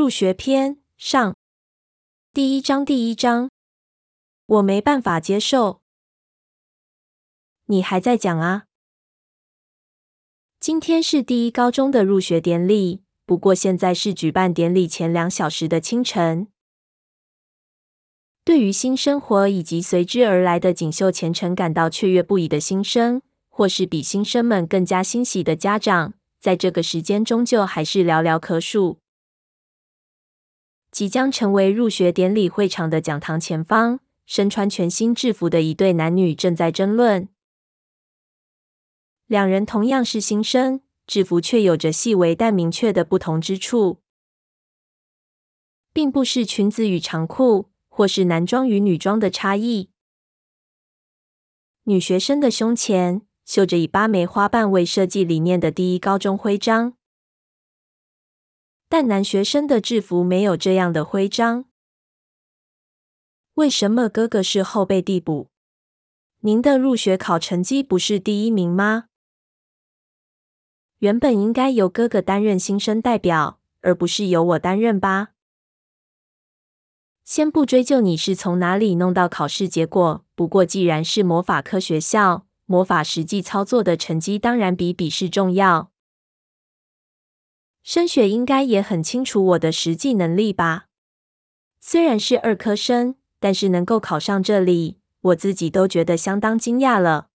入学篇上第一章第一章，我没办法接受。你还在讲啊？今天是第一高中的入学典礼，不过现在是举办典礼前两小时的清晨。对于新生活以及随之而来的锦绣前程感到雀跃不已的新生，或是比新生们更加欣喜的家长，在这个时间终究还是寥寥可数。即将成为入学典礼会场的讲堂前方，身穿全新制服的一对男女正在争论。两人同样是新生，制服却有着细微但明确的不同之处，并不是裙子与长裤，或是男装与女装的差异。女学生的胸前绣着以八枚花瓣为设计理念的第一高中徽章。但男学生的制服没有这样的徽章。为什么哥哥是后备递补？您的入学考成绩不是第一名吗？原本应该由哥哥担任新生代表，而不是由我担任吧？先不追究你是从哪里弄到考试结果，不过既然是魔法科学校，魔法实际操作的成绩当然比笔试重要。升雪应该也很清楚我的实际能力吧？虽然是二科生，但是能够考上这里，我自己都觉得相当惊讶了。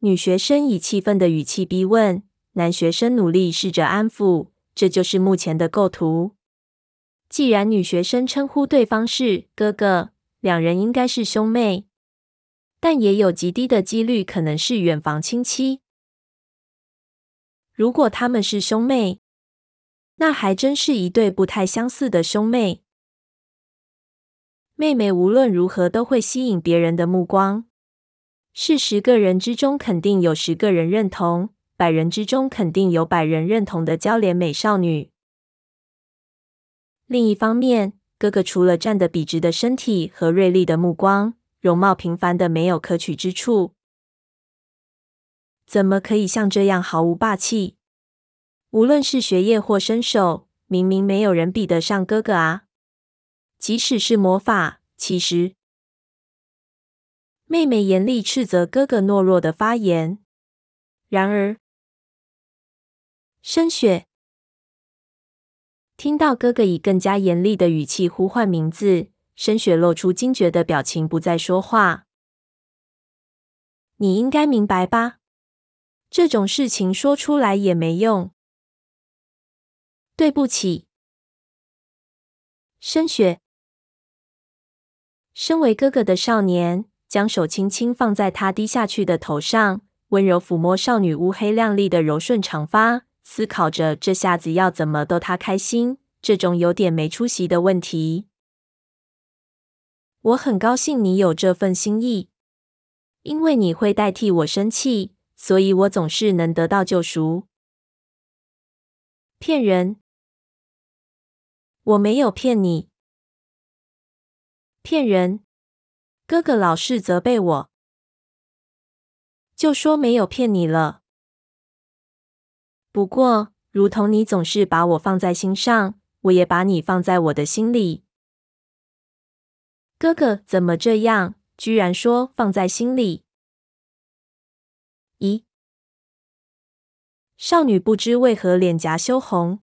女学生以气愤的语气逼问，男学生努力试着安抚。这就是目前的构图。既然女学生称呼对方是哥哥，两人应该是兄妹，但也有极低的几率可能是远房亲戚。如果他们是兄妹，那还真是一对不太相似的兄妹。妹妹无论如何都会吸引别人的目光，是十个人之中肯定有十个人认同，百人之中肯定有百人认同的娇脸美少女。另一方面，哥哥除了站得笔直的身体和锐利的目光，容貌平凡的没有可取之处。怎么可以像这样毫无霸气？无论是学业或身手，明明没有人比得上哥哥啊！即使是魔法，其实……妹妹严厉斥责哥哥懦弱的发言。然而，深雪听到哥哥以更加严厉的语气呼唤名字，深雪露出惊觉的表情，不再说话。你应该明白吧？这种事情说出来也没用。对不起，深雪。身为哥哥的少年，将手轻轻放在他低下去的头上，温柔抚摸少女乌黑亮丽的柔顺长发，思考着这下子要怎么逗她开心。这种有点没出息的问题，我很高兴你有这份心意，因为你会代替我生气。所以我总是能得到救赎。骗人！我没有骗你。骗人！哥哥老是责备我，就说没有骗你了。不过，如同你总是把我放在心上，我也把你放在我的心里。哥哥怎么这样？居然说放在心里？咦，少女不知为何脸颊羞红，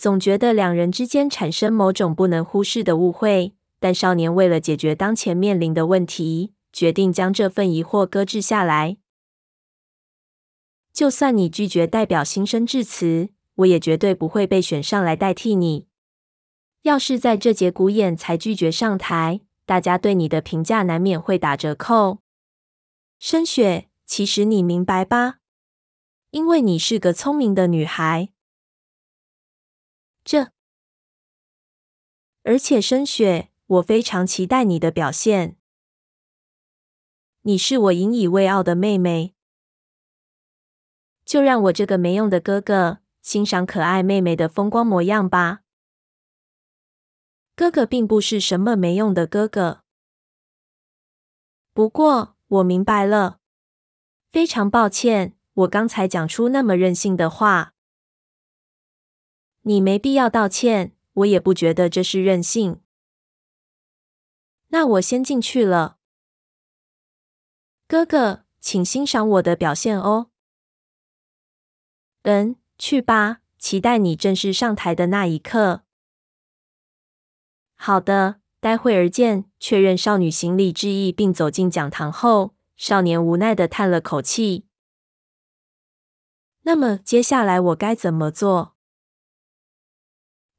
总觉得两人之间产生某种不能忽视的误会。但少年为了解决当前面临的问题，决定将这份疑惑搁置下来。就算你拒绝代表新生致辞，我也绝对不会被选上来代替你。要是在这节骨眼才拒绝上台，大家对你的评价难免会打折扣。深雪，其实你明白吧？因为你是个聪明的女孩。这，而且深雪，我非常期待你的表现。你是我引以为傲的妹妹，就让我这个没用的哥哥欣赏可爱妹妹的风光模样吧。哥哥并不是什么没用的哥哥，不过。我明白了，非常抱歉，我刚才讲出那么任性的话。你没必要道歉，我也不觉得这是任性。那我先进去了，哥哥，请欣赏我的表现哦。嗯，去吧，期待你正式上台的那一刻。好的，待会儿见。确认少女行礼致意，并走进讲堂后，少年无奈的叹了口气。那么接下来我该怎么做？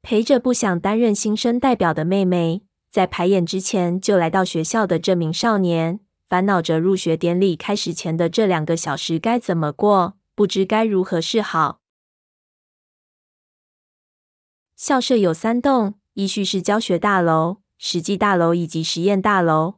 陪着不想担任新生代表的妹妹，在排演之前就来到学校的这名少年，烦恼着入学典礼开始前的这两个小时该怎么过，不知该如何是好。校舍有三栋。依序是教学大楼、实际大楼以及实验大楼。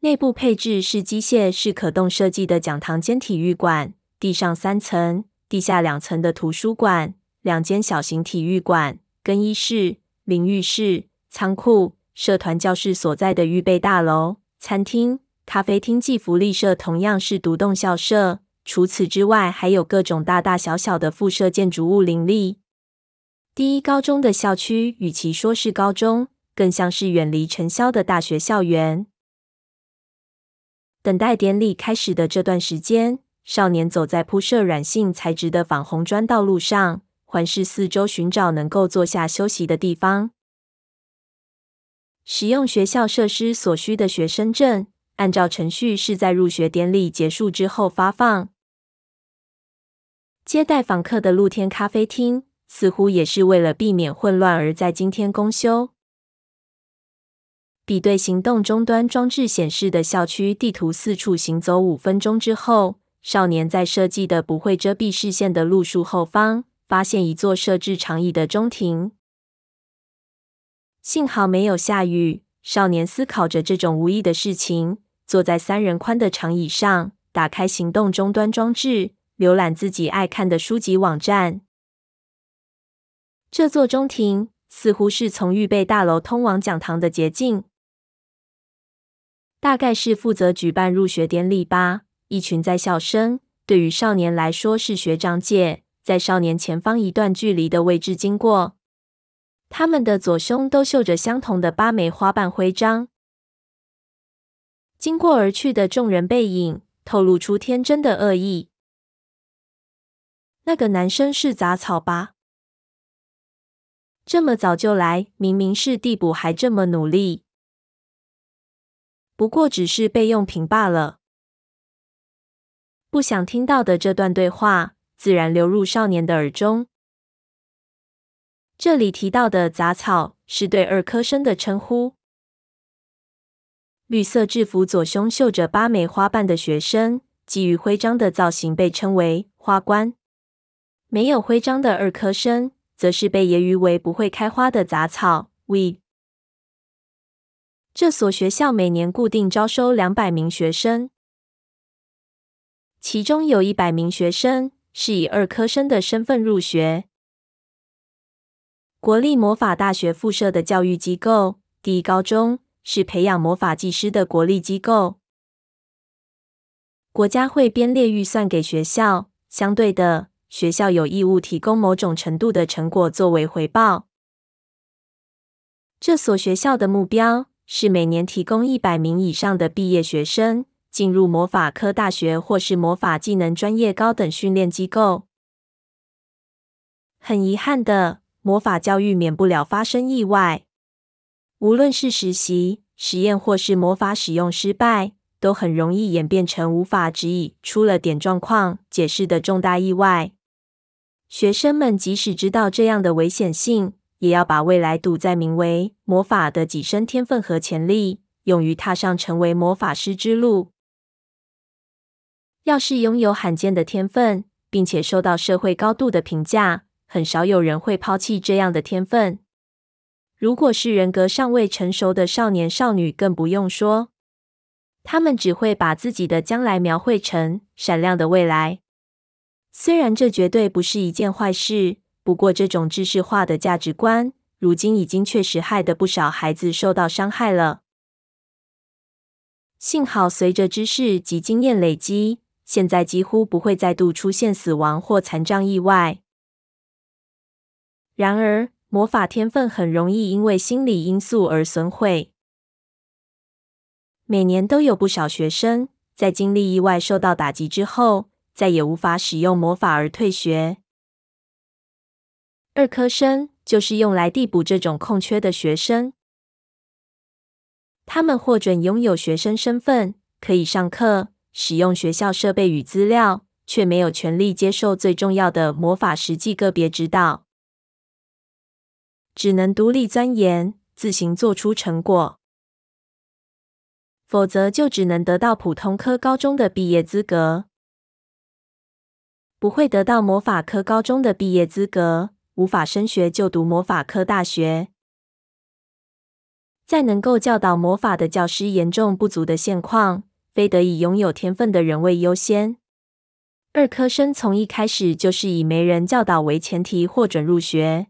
内部配置是机械式可动设计的讲堂兼体育馆，地上三层、地下两层的图书馆，两间小型体育馆、更衣室、淋浴室、仓库、社团教室所在的预备大楼、餐厅、咖啡厅及福利社，同样是独栋校舍。除此之外，还有各种大大小小的附设建筑物林立。第一高中的校区，与其说是高中，更像是远离尘嚣的大学校园。等待典礼开始的这段时间，少年走在铺设软性材质的仿红砖道路上，环视四周，寻找能够坐下休息的地方。使用学校设施所需的学生证，按照程序是在入学典礼结束之后发放。接待访客的露天咖啡厅。似乎也是为了避免混乱而在今天公休。比对行动终端装置显示的校区地图，四处行走五分钟之后，少年在设计的不会遮蔽视线的路树后方，发现一座设置长椅的中庭。幸好没有下雨。少年思考着这种无意的事情，坐在三人宽的长椅上，打开行动终端装置，浏览自己爱看的书籍网站。这座中庭似乎是从预备大楼通往讲堂的捷径，大概是负责举办入学典礼吧。一群在校生，对于少年来说是学长姐，在少年前方一段距离的位置经过，他们的左胸都绣着相同的八枚花瓣徽章。经过而去的众人背影，透露出天真的恶意。那个男生是杂草吧？这么早就来，明明是地补，还这么努力。不过只是备用品罢了。不想听到的这段对话，自然流入少年的耳中。这里提到的杂草，是对二科生的称呼。绿色制服、左胸绣着八枚花瓣的学生，基于徽章的造型被称为花冠。没有徽章的二科生。则是被揶揄为不会开花的杂草 we。这所学校每年固定招收两百名学生，其中有一百名学生是以二科生的身份入学。国立魔法大学附设的教育机构，第一高中是培养魔法技师的国立机构，国家会编列预算给学校，相对的。学校有义务提供某种程度的成果作为回报。这所学校的目标是每年提供一百名以上的毕业学生进入魔法科大学或是魔法技能专业高等训练机构。很遗憾的，魔法教育免不了发生意外，无论是实习、实验或是魔法使用失败。都很容易演变成无法指以出了点状况解释的重大意外。学生们即使知道这样的危险性，也要把未来赌在名为魔法的几身天分和潜力，勇于踏上成为魔法师之路。要是拥有罕见的天分，并且受到社会高度的评价，很少有人会抛弃这样的天分。如果是人格尚未成熟的少年少女，更不用说，他们只会把自己的将来描绘成闪亮的未来。虽然这绝对不是一件坏事，不过这种知识化的价值观，如今已经确实害得不少孩子受到伤害了。幸好，随着知识及经验累积，现在几乎不会再度出现死亡或残障意外。然而，魔法天分很容易因为心理因素而损毁。每年都有不少学生在经历意外受到打击之后，再也无法使用魔法而退学。二科生就是用来递补这种空缺的学生。他们获准拥有学生身份，可以上课、使用学校设备与资料，却没有权利接受最重要的魔法实际个别指导，只能独立钻研，自行做出成果。否则，就只能得到普通科高中的毕业资格，不会得到魔法科高中的毕业资格，无法升学就读魔法科大学。在能够教导魔法的教师严重不足的现况，非得以拥有天分的人为优先。二科生从一开始就是以没人教导为前提获准入学。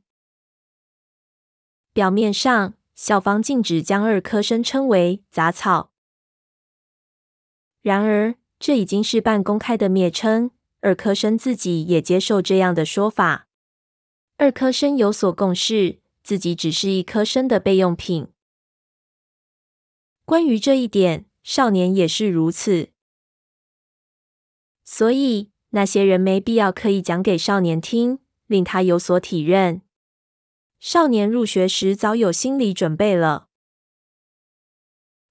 表面上，校方禁止将二科生称为杂草，然而这已经是半公开的蔑称。二科生自己也接受这样的说法。二科生有所共识，自己只是一科生的备用品。关于这一点，少年也是如此。所以那些人没必要刻意讲给少年听，令他有所体认。少年入学时早有心理准备了。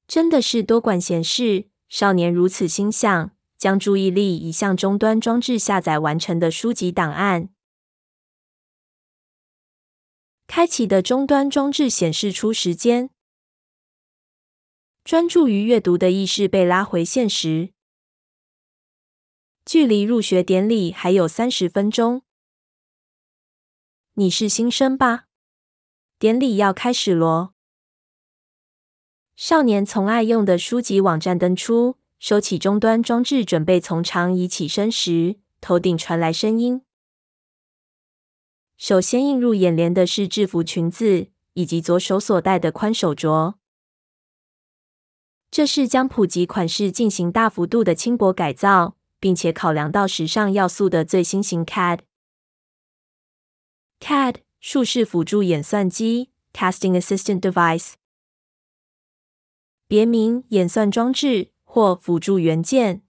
真的是多管闲事。少年如此心想，将注意力移向终端装置下载完成的书籍档案。开启的终端装置显示出时间。专注于阅读的意识被拉回现实。距离入学典礼还有三十分钟。你是新生吧？典礼要开始咯。少年从爱用的书籍网站登出，收起终端装置，准备从长椅起身时，头顶传来声音。首先映入眼帘的是制服裙子以及左手所戴的宽手镯。这是将普及款式进行大幅度的轻薄改造，并且考量到时尚要素的最新型 CAD。CAD 数式辅助演算机 （Casting Assistant Device），别名演算装置或辅助元件，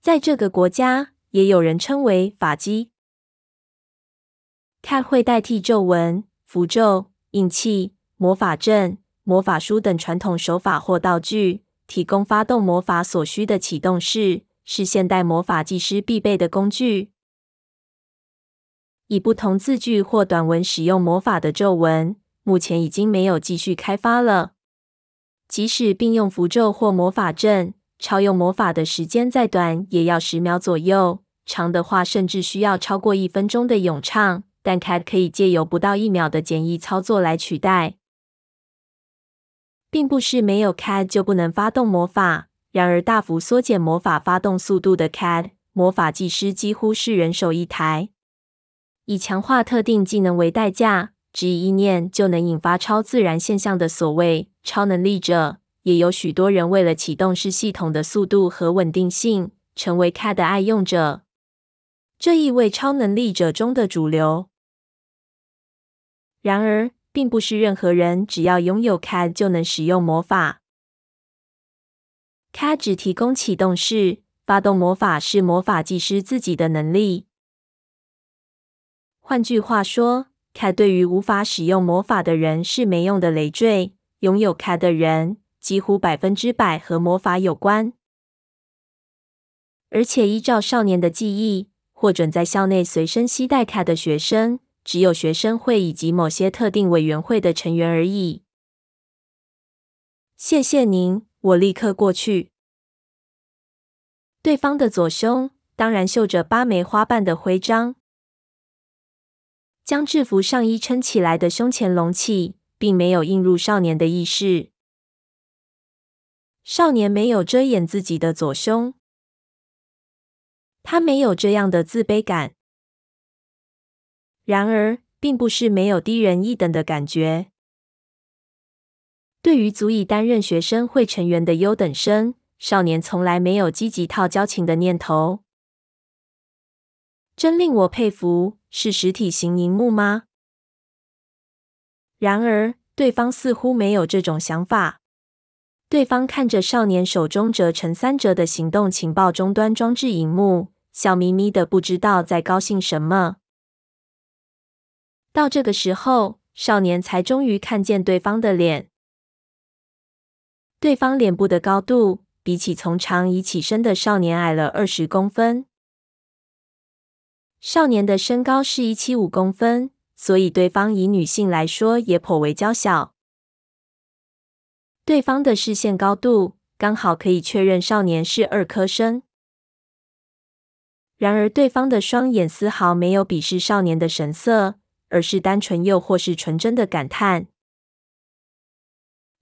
在这个国家也有人称为法机。CAD 会代替皱纹、符咒、印器、魔法阵。魔法书等传统手法或道具，提供发动魔法所需的启动式，是现代魔法技师必备的工具。以不同字句或短文使用魔法的咒文，目前已经没有继续开发了。即使并用符咒或魔法阵，超用魔法的时间再短，也要十秒左右；长的话，甚至需要超过一分钟的咏唱。但 CAD 可以借由不到一秒的简易操作来取代。并不是没有 CAD 就不能发动魔法。然而，大幅缩减魔法发动速度的 CAD 魔法技师几乎是人手一台。以强化特定技能为代价，只以意念就能引发超自然现象的所谓超能力者，也有许多人为了启动式系统的速度和稳定性，成为 CAD 的爱用者。这一位超能力者中的主流。然而。并不是任何人只要拥有 CAD 就能使用魔法。CAD 只提供启动式，发动魔法是魔法技师自己的能力。换句话说，CAD 对于无法使用魔法的人是没用的累赘。拥有 CAD 的人几乎百分之百和魔法有关，而且依照少年的记忆，获准在校内随身携带 CAD 的学生。只有学生会以及某些特定委员会的成员而已。谢谢您，我立刻过去。对方的左胸当然绣着八枚花瓣的徽章，将制服上衣撑起来的胸前隆起，并没有映入少年的意识。少年没有遮掩自己的左胸，他没有这样的自卑感。然而，并不是没有低人一等的感觉。对于足以担任学生会成员的优等生，少年从来没有积极套交情的念头。真令我佩服，是实体型荧幕吗？然而，对方似乎没有这种想法。对方看着少年手中折成三折的行动情报终端装置荧幕，笑眯眯的，不知道在高兴什么。到这个时候，少年才终于看见对方的脸。对方脸部的高度比起从长椅起身的少年矮了二十公分。少年的身高是一七五公分，所以对方以女性来说也颇为娇小。对方的视线高度刚好可以确认少年是二科生。然而，对方的双眼丝毫没有鄙视少年的神色，而是单纯又或是纯真的感叹。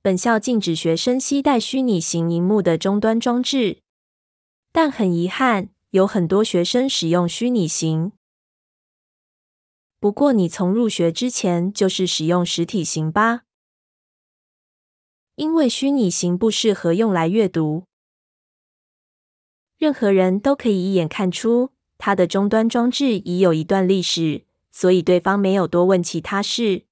本校禁止学生携带虚拟型荧幕的终端装置，但很遗憾，有很多学生使用虚拟型。不过，你从入学之前就是使用实体型吧？因为虚拟型不适合用来阅读。任何人都可以一眼看出它的终端装置已有一段历史，所以对方没有多问其他事。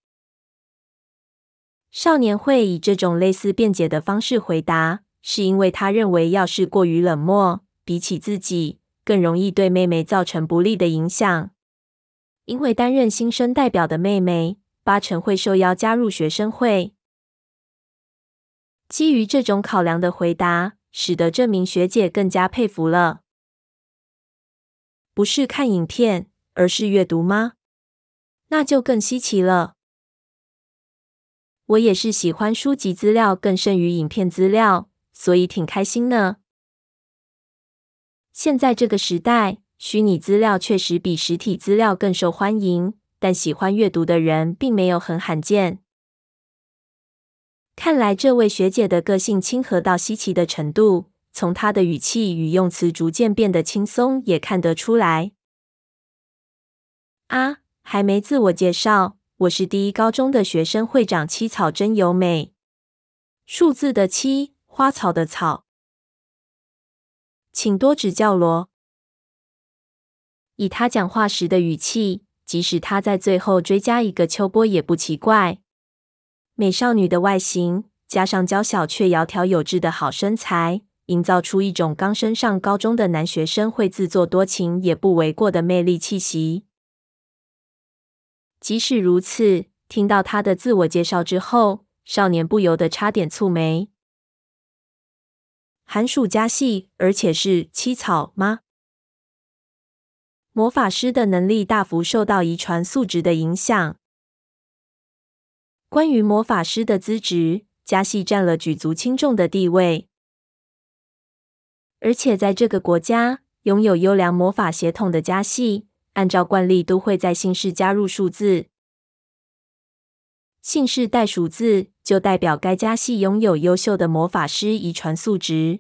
少年会以这种类似辩解的方式回答，是因为他认为，要是过于冷漠，比起自己更容易对妹妹造成不利的影响。因为担任新生代表的妹妹八成会受邀加入学生会。基于这种考量的回答，使得这名学姐更加佩服了。不是看影片，而是阅读吗？那就更稀奇了。我也是喜欢书籍资料更胜于影片资料，所以挺开心呢。现在这个时代，虚拟资料确实比实体资料更受欢迎，但喜欢阅读的人并没有很罕见。看来这位学姐的个性亲和到稀奇的程度，从她的语气与用词逐渐变得轻松也看得出来。啊，还没自我介绍。我是第一高中的学生会长七草真由美，数字的七，花草的草，请多指教罗。以他讲话时的语气，即使他在最后追加一个秋波也不奇怪。美少女的外形，加上娇小却窈窕有致的好身材，营造出一种刚升上高中的男学生会自作多情也不为过的魅力气息。即使如此，听到他的自我介绍之后，少年不由得差点蹙眉。寒暑加系，而且是七草吗？魔法师的能力大幅受到遗传素质的影响。关于魔法师的资质，加系占了举足轻重的地位，而且在这个国家，拥有优良魔法血统的加系。按照惯例，都会在姓氏加入数字。姓氏带数字，就代表该家系拥有优秀的魔法师遗传素质。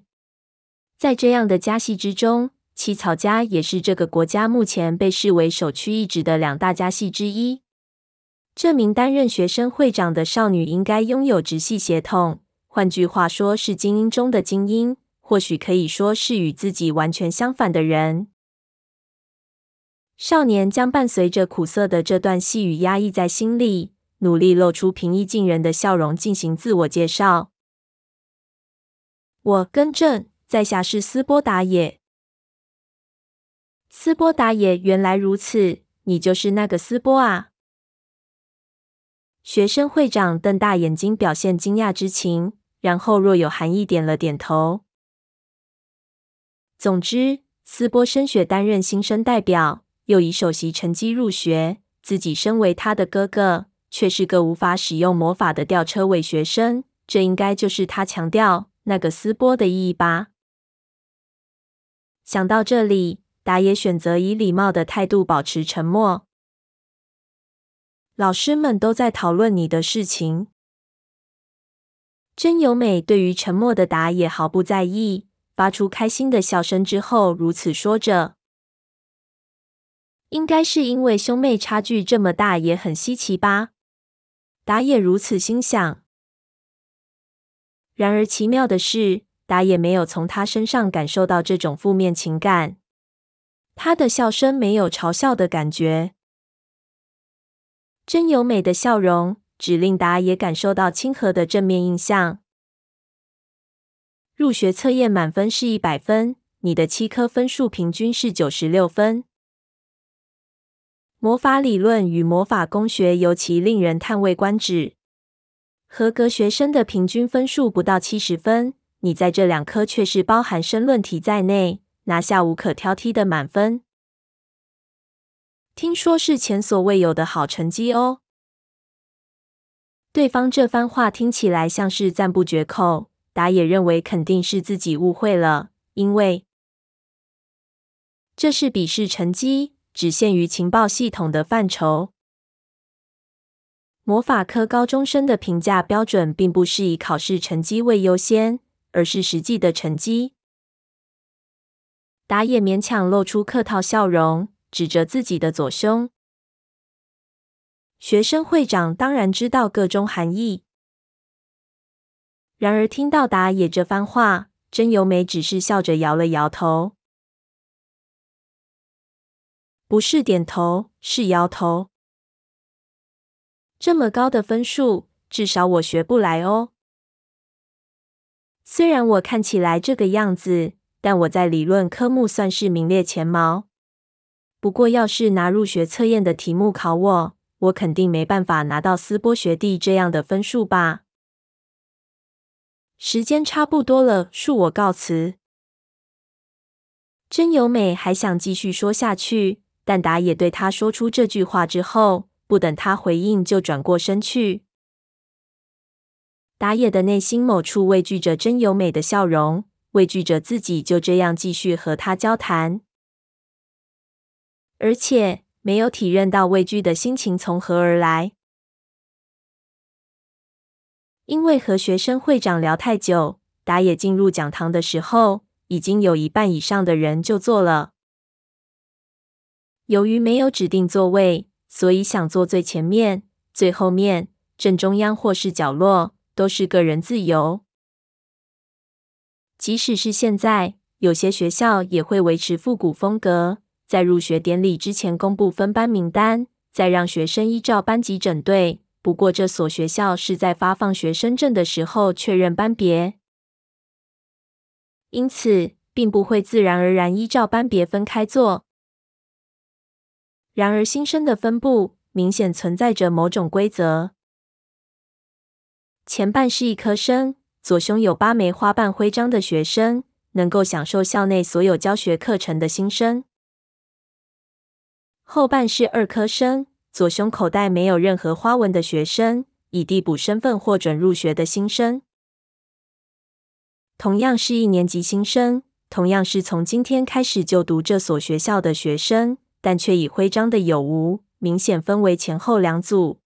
在这样的家系之中，七草家也是这个国家目前被视为首屈一指的两大家系之一。这名担任学生会长的少女应该拥有直系血统，换句话说，是精英中的精英，或许可以说是与自己完全相反的人。少年将伴随着苦涩的这段细语压抑在心里，努力露出平易近人的笑容进行自我介绍。我更正，在下是斯波达也。斯波达也，原来如此，你就是那个斯波啊！学生会长瞪大眼睛，表现惊讶之情，然后若有含义点了点头。总之，斯波升学担任新生代表。又以首席成绩入学，自己身为他的哥哥，却是个无法使用魔法的吊车尾学生。这应该就是他强调那个斯波的意义吧？想到这里，打野选择以礼貌的态度保持沉默。老师们都在讨论你的事情。真由美对于沉默的打野毫不在意，发出开心的笑声之后，如此说着。应该是因为兄妹差距这么大，也很稀奇吧？打野如此心想。然而奇妙的是，打野没有从他身上感受到这种负面情感。他的笑声没有嘲笑的感觉，真由美的笑容，只令达也感受到亲和的正面印象。入学测验满分是一百分，你的七科分数平均是九十六分。魔法理论与魔法工学尤其令人叹为观止。合格学生的平均分数不到七十分，你在这两科却是包含申论题在内，拿下无可挑剔的满分。听说是前所未有的好成绩哦。对方这番话听起来像是赞不绝口，达也认为肯定是自己误会了，因为这是笔试成绩，只限于情报系统的范畴。魔法科高中生的评价标准并不是以考试成绩为优先，而是实际的成绩。打野勉强露出客套笑容，指着自己的左胸。学生会长当然知道个中含义，然而听到打野这番话，真由美只是笑着摇了摇头，不是点头，是摇头。这么高的分数，至少我学不来哦。虽然我看起来这个样子，但我在理论科目算是名列前茅。不过，要是拿入学测验的题目考我，我肯定没办法拿到斯波学弟这样的分数吧。时间差不多了，恕我告辞。真由美还想继续说下去，但达也对他说出这句话之后。不等他回应，就转过身去。打野的内心某处畏惧着真由美的笑容，畏惧着自己就这样继续和他交谈，而且没有体认到畏惧的心情从何而来。因为和学生会长聊太久，打野进入讲堂的时候，已经有一半以上的人就坐了。由于没有指定座位。所以想坐最前面、最后面、正中央或是角落，都是个人自由。即使是现在，有些学校也会维持复古风格，在入学典礼之前公布分班名单，再让学生依照班级整队。不过，这所学校是在发放学生证的时候确认班别，因此并不会自然而然依照班别分开坐。然而，新生的分布明显存在着某种规则。前半是一科生，左胸有八枚花瓣徽章的学生，能够享受校内所有教学课程的新生；后半是二科生，左胸口袋没有任何花纹的学生，以递补身份获准入学的新生。同样是一年级新生，同样是从今天开始就读这所学校的学生。但却以徽章的有无明显分为前后两组。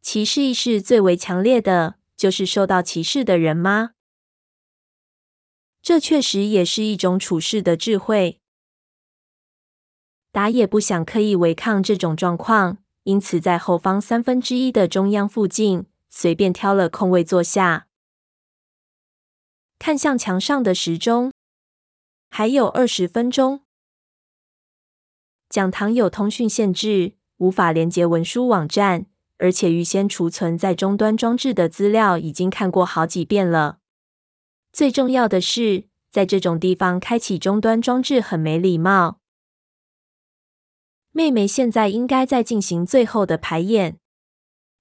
歧视意识最为强烈的就是受到歧视的人吗？这确实也是一种处事的智慧。打野不想刻意违抗这种状况，因此在后方三分之一的中央附近随便挑了空位坐下，看向墙上的时钟，还有二十分钟。讲堂有通讯限制，无法连接文书网站，而且预先储存在终端装置的资料已经看过好几遍了。最重要的是，在这种地方开启终端装置很没礼貌。妹妹现在应该在进行最后的排演。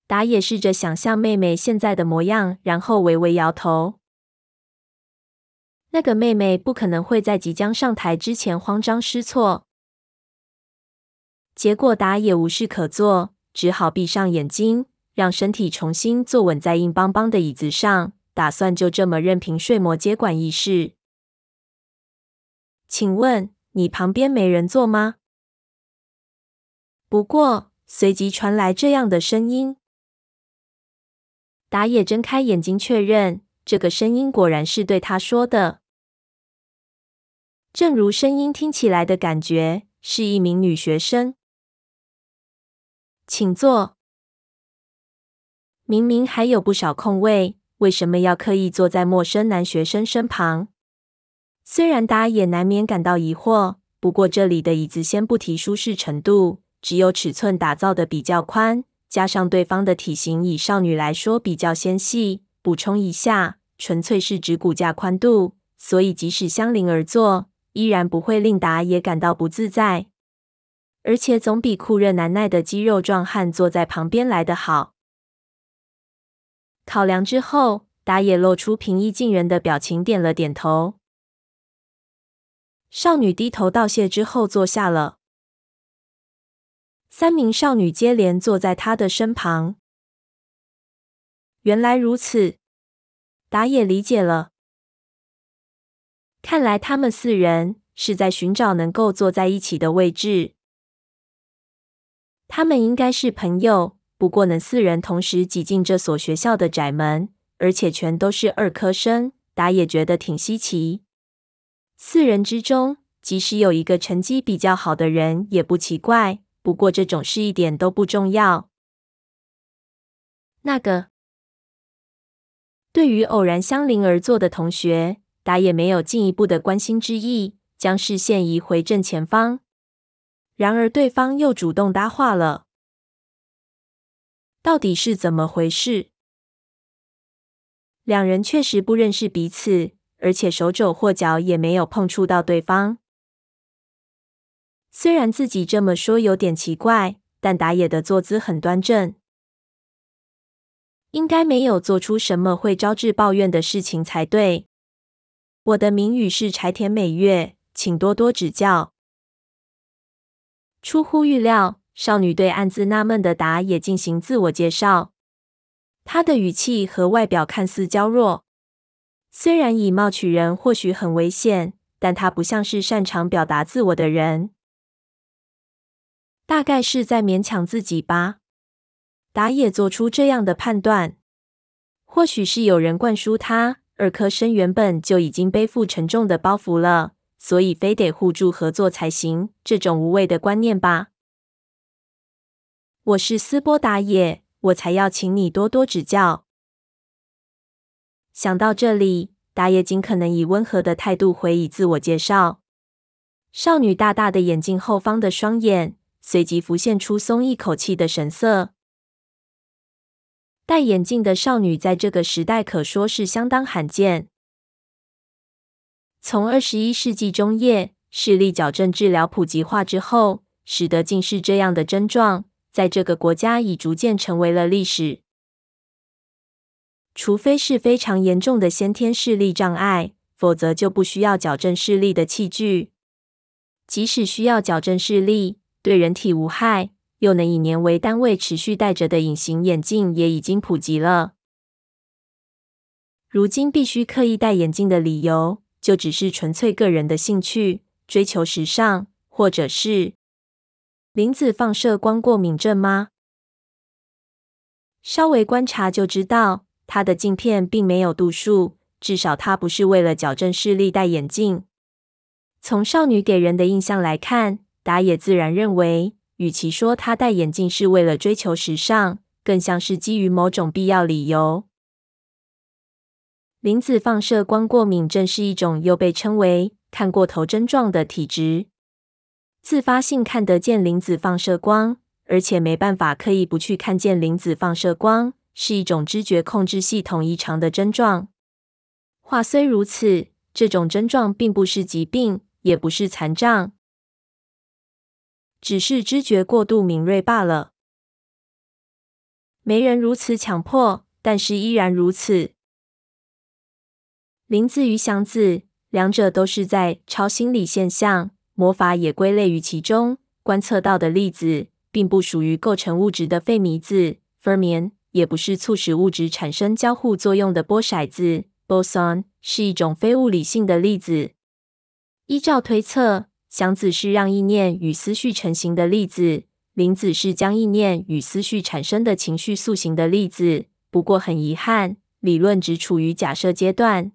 打野试着想象妹妹现在的模样，然后微微摇头。那个妹妹不可能会在即将上台之前慌张失措。结果打野无事可做，只好闭上眼睛，让身体重新坐稳在硬邦邦的椅子上，打算就这么任凭睡魔接管一事。请问你旁边没人坐吗？不过随即传来这样的声音。打野睁开眼睛确认，这个声音果然是对他说的，正如声音听起来的感觉，是一名女学生。请坐。明明还有不少空位，为什么要刻意坐在陌生男学生身旁？虽然达也难免感到疑惑，不过这里的椅子先不提舒适程度，只有尺寸打造的比较宽，加上对方的体型以少女来说比较纤细。补充一下，纯粹是指骨架宽度，所以即使相邻而坐，依然不会令打野感到不自在。而且总比酷热难耐的肌肉壮汉坐在旁边来得好。考量之后，打野露出平易近人的表情，点了点头。少女低头道谢之后坐下了。三名少女接连坐在他的身旁。原来如此，打野理解了。看来他们四人是在寻找能够坐在一起的位置。他们应该是朋友，不过能四人同时挤进这所学校的窄门，而且全都是二科生，打野觉得挺稀奇。四人之中，即使有一个成绩比较好的人，也不奇怪。不过这种事一点都不重要。那个对于偶然相邻而坐的同学，打野没有进一步的关心之意，将视线移回正前方。然而，对方又主动搭话了。到底是怎么回事？两人确实不认识彼此，而且手肘或脚也没有碰触到对方。虽然自己这么说有点奇怪，但打野的坐姿很端正，应该没有做出什么会招致抱怨的事情才对。我的名语是柴田美月，请多多指教。出乎预料，少女对暗自纳闷的达也进行自我介绍。她的语气和外表看似娇弱，虽然以貌取人或许很危险，但她不像是擅长表达自我的人。大概是在勉强自己吧。打野做出这样的判断，或许是有人灌输他，二科生原本就已经背负沉重的包袱了。所以非得互助合作才行，这种无谓的观念吧。我是斯波达野，我才要请你多多指教。想到这里，打野尽可能以温和的态度回以自我介绍。少女大大的眼睛后方的双眼随即浮现出松一口气的神色。戴眼镜的少女在这个时代可说是相当罕见。从二十一世纪中叶视力矫正治疗普及化之后，使得近视这样的症状在这个国家已逐渐成为了历史。除非是非常严重的先天视力障碍，否则就不需要矫正视力的器具。即使需要矫正视力，对人体无害，又能以年为单位持续戴着的隐形眼镜也已经普及了。如今必须刻意戴眼镜的理由。就只是纯粹个人的兴趣，追求时尚，或者是林子放射光过敏症吗？稍微观察就知道，他的镜片并没有度数，至少他不是为了矫正视力戴眼镜。从少女给人的印象来看，打野自然认为，与其说她戴眼镜是为了追求时尚，更像是基于某种必要理由。磷子放射光过敏症是一种又被称为看过头症状的体质，自发性看得见磷子放射光，而且没办法刻意不去看见磷子放射光，是一种知觉控制系统异常的症状。话虽如此，这种症状并不是疾病，也不是残障，只是知觉过度敏锐罢了。没人如此强迫，但是依然如此。林子与祥子，两者都是在超心理现象，魔法也归类于其中。观测到的粒子，并不属于构成物质的费米子 （fermion），也不是促使物质产生交互作用的波骰子 （boson），是一种非物理性的粒子。依照推测，祥子是让意念与思绪成型的粒子，林子是将意念与思绪产生的情绪塑形的粒子。不过很遗憾，理论只处于假设阶段。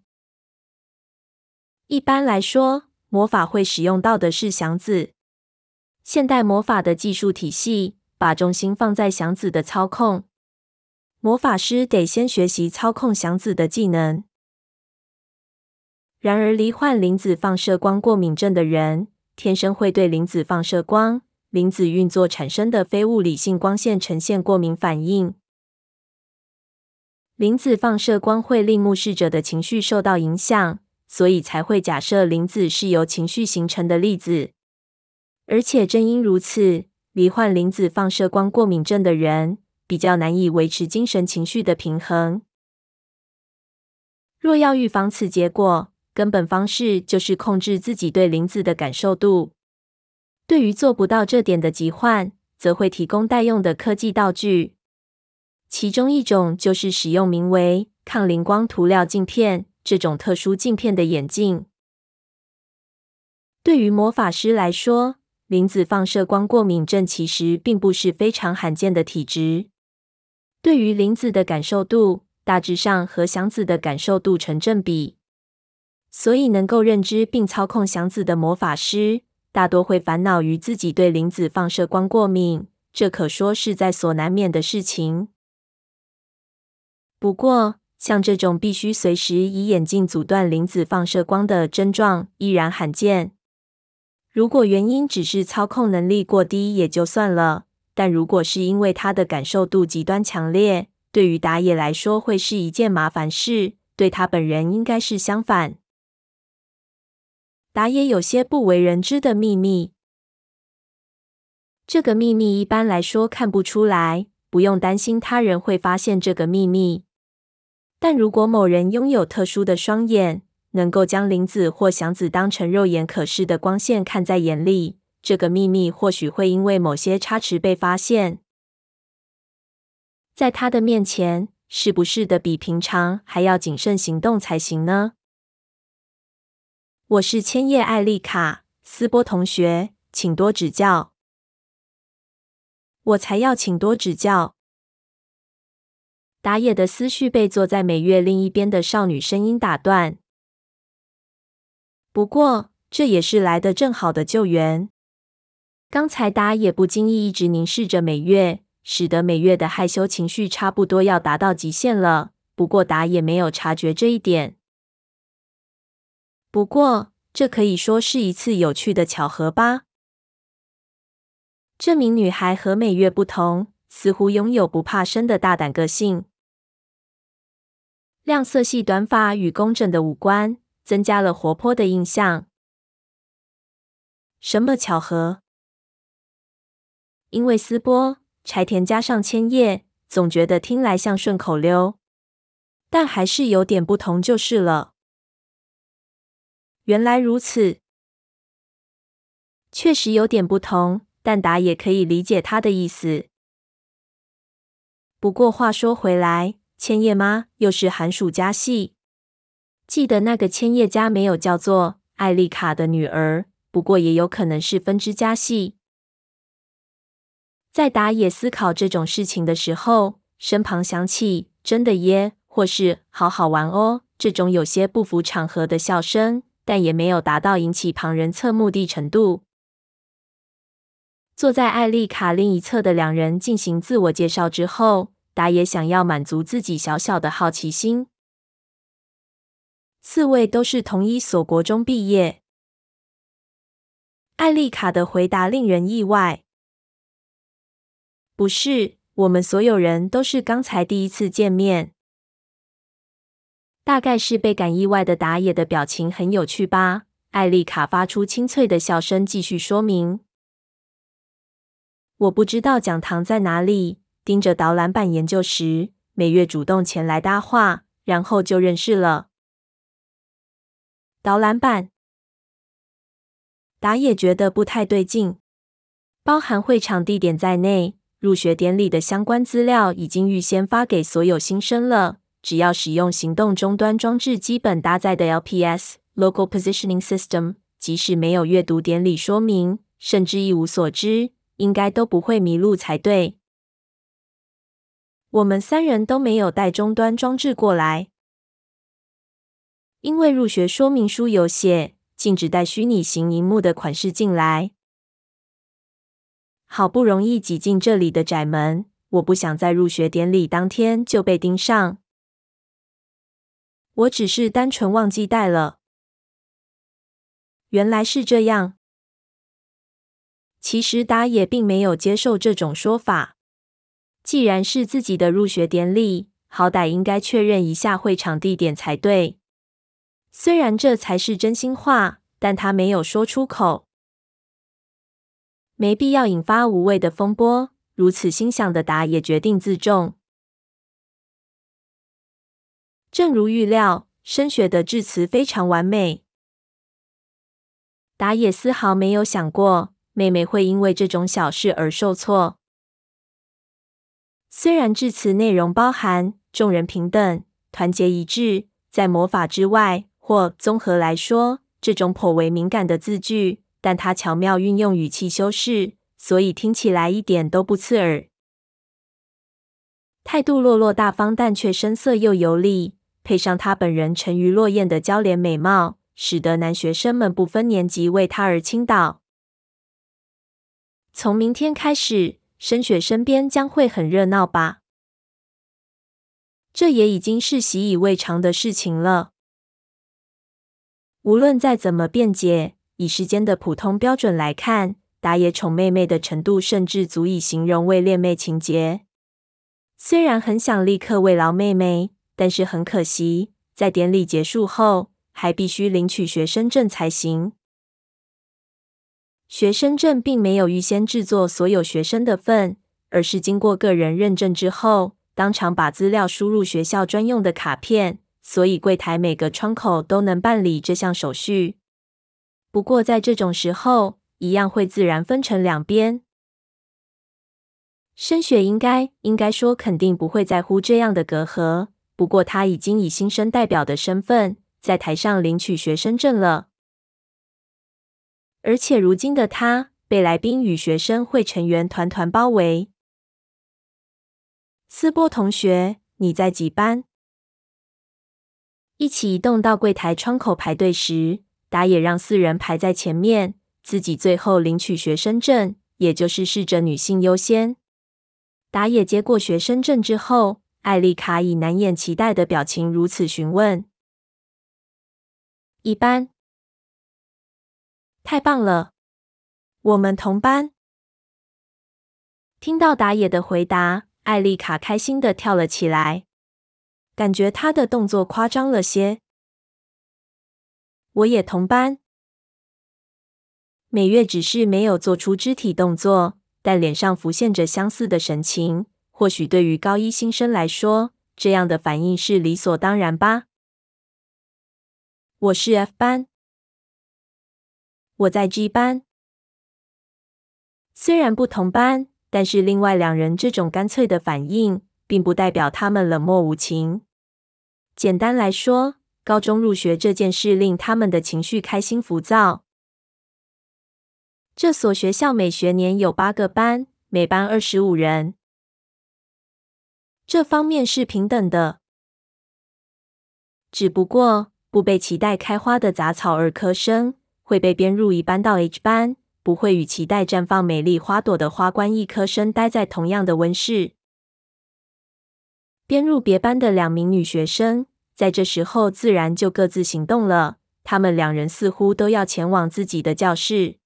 一般来说，魔法会使用到的是祥子。现代魔法的技术体系把重心放在祥子的操控，魔法师得先学习操控祥子的技能。然而，罹患磷子放射光过敏症的人，天生会对磷子放射光磷子运作产生的非物理性光线呈现过敏反应。磷子放射光会令目视者的情绪受到影响，所以才会假设磷子是由情绪形成的粒子。而且正因如此，罹患磷子放射光过敏症的人比较难以维持精神情绪的平衡。若要预防此结果，根本方式就是控制自己对磷子的感受度。对于做不到这点的疾患，则会提供代用的科技道具。其中一种就是使用名为抗磷光涂料镜片这种特殊镜片的眼镜。对于魔法师来说，磷子放射光过敏症其实并不是非常罕见的体质。对于磷子的感受度，大致上和祥子的感受度成正比。所以，能够认知并操控祥子的魔法师，大多会烦恼于自己对磷子放射光过敏，这可说是在所难免的事情。不过，像这种必须随时以眼镜阻断磷子放射光的症状依然罕见。如果原因只是操控能力过低也就算了，但如果是因为他的感受度极端强烈，对于打野来说会是一件麻烦事，对他本人应该是相反。打野有些不为人知的秘密，这个秘密一般来说看不出来，不用担心他人会发现这个秘密。但如果某人拥有特殊的双眼，能够将灵子或祥子当成肉眼可视的光线看在眼里，这个秘密或许会因为某些差池被发现。在他的面前，是不是的比平常还要谨慎行动才行呢？我是千叶艾丽卡斯波同学，请多指教。我才要请多指教。打野的思绪被坐在美月另一边的少女声音打断。不过，这也是来的正好的救援。刚才打野不经意一直凝视着美月，使得美月的害羞情绪差不多要达到极限了。不过打野没有察觉这一点。不过，这可以说是一次有趣的巧合吧。这名女孩和美月不同，似乎拥有不怕生的大胆个性。亮色系短发与工整的五官，增加了活泼的印象。什么巧合？因为丝波、柴田加上千叶，总觉得听来像顺口溜，但还是有点不同就是了。原来如此，确实有点不同，但达也可以理解他的意思。不过话说回来。千叶吗？又是寒暑假戏。记得那个千叶家没有叫做艾丽卡的女儿，不过也有可能是分支家系。在打野思考这种事情的时候，身旁响起“真的耶”或是“好好玩哦”这种有些不符场合的笑声，但也没有达到引起旁人侧目的程度。坐在艾丽卡另一侧的两人进行自我介绍之后。打野想要满足自己小小的好奇心。四位都是同一所国中毕业。艾丽卡的回答令人意外。不是，我们所有人都是刚才第一次见面。大概是被感意外的打野的表情很有趣吧。艾丽卡发出清脆的笑声，继续说明：“我不知道讲堂在哪里。”盯着导览板研究时，美月主动前来搭话，然后就认识了。导览板，打野觉得不太对劲，包含会场地点在内，入学典礼的相关资料已经预先发给所有新生了。只要使用行动终端装置基本搭载的 LPS（Local Positioning System），即使没有阅读典礼说明，甚至一无所知，应该都不会迷路才对。我们三人都没有带终端装置过来，因为入学说明书有写禁止带虚拟型荧幕的款式进来。好不容易挤进这里的窄门，我不想在入学典礼当天就被盯上。我只是单纯忘记带了。原来是这样。其实打野并没有接受这种说法。既然是自己的入学典礼，好歹应该确认一下会场地点才对。虽然这才是真心话，但他没有说出口。没必要引发无谓的风波。如此心想的达也决定自重。正如预料，升学的致辞非常完美。达也丝毫没有想过妹妹会因为这种小事而受挫。虽然致辞内容包含众人平等、团结一致，在魔法之外或综合来说，这种颇为敏感的字句，但他巧妙运用语气修饰，所以听起来一点都不刺耳。态度落落大方，但却声色又有礼，配上他本人沉鱼落雁的娇脸美貌，使得男学生们不分年级为他而倾倒。从明天开始。深雪身边将会很热闹吧？这也已经是习以为常的事情了。无论再怎么辩解，以时间的普通标准来看，打野宠妹妹的程度，甚至足以形容为恋妹情节。虽然很想立刻慰劳妹妹，但是很可惜，在典礼结束后，还必须领取学生证才行。学生证并没有预先制作所有学生的份，而是经过个人认证之后，当场把资料输入学校专用的卡片，所以柜台每个窗口都能办理这项手续。不过在这种时候，一样会自然分成两边。升雪应该应该说肯定不会在乎这样的隔阂，不过他已经以新生代表的身份在台上领取学生证了。而且如今的他被来宾与学生会成员团团包围。斯波同学，你在几班？一起移动到柜台窗口排队时，打野让四人排在前面，自己最后领取学生证，也就是试着女性优先。打野接过学生证之后，艾丽卡以难掩期待的表情如此询问：“一班。”太棒了，我们同班。听到打野的回答，艾丽卡开心的跳了起来，感觉她的动作夸张了些。我也同班。美月只是没有做出肢体动作，但脸上浮现着相似的神情。或许对于高一新生来说，这样的反应是理所当然吧。我是 F 班。我在 G 班，虽然不同班，但是另外两人这种干脆的反应，并不代表他们冷漠无情。简单来说，高中入学这件事令他们的情绪开心浮躁。这所学校每学年有八个班，每班二十五人，这方面是平等的。只不过，不被期待开花的杂草儿科生。会被编入一班到 H 班，不会与期待绽放美丽花朵的花冠一科生待在同样的温室。编入别班的两名女学生，在这时候自然就各自行动了。他们两人似乎都要前往自己的教室。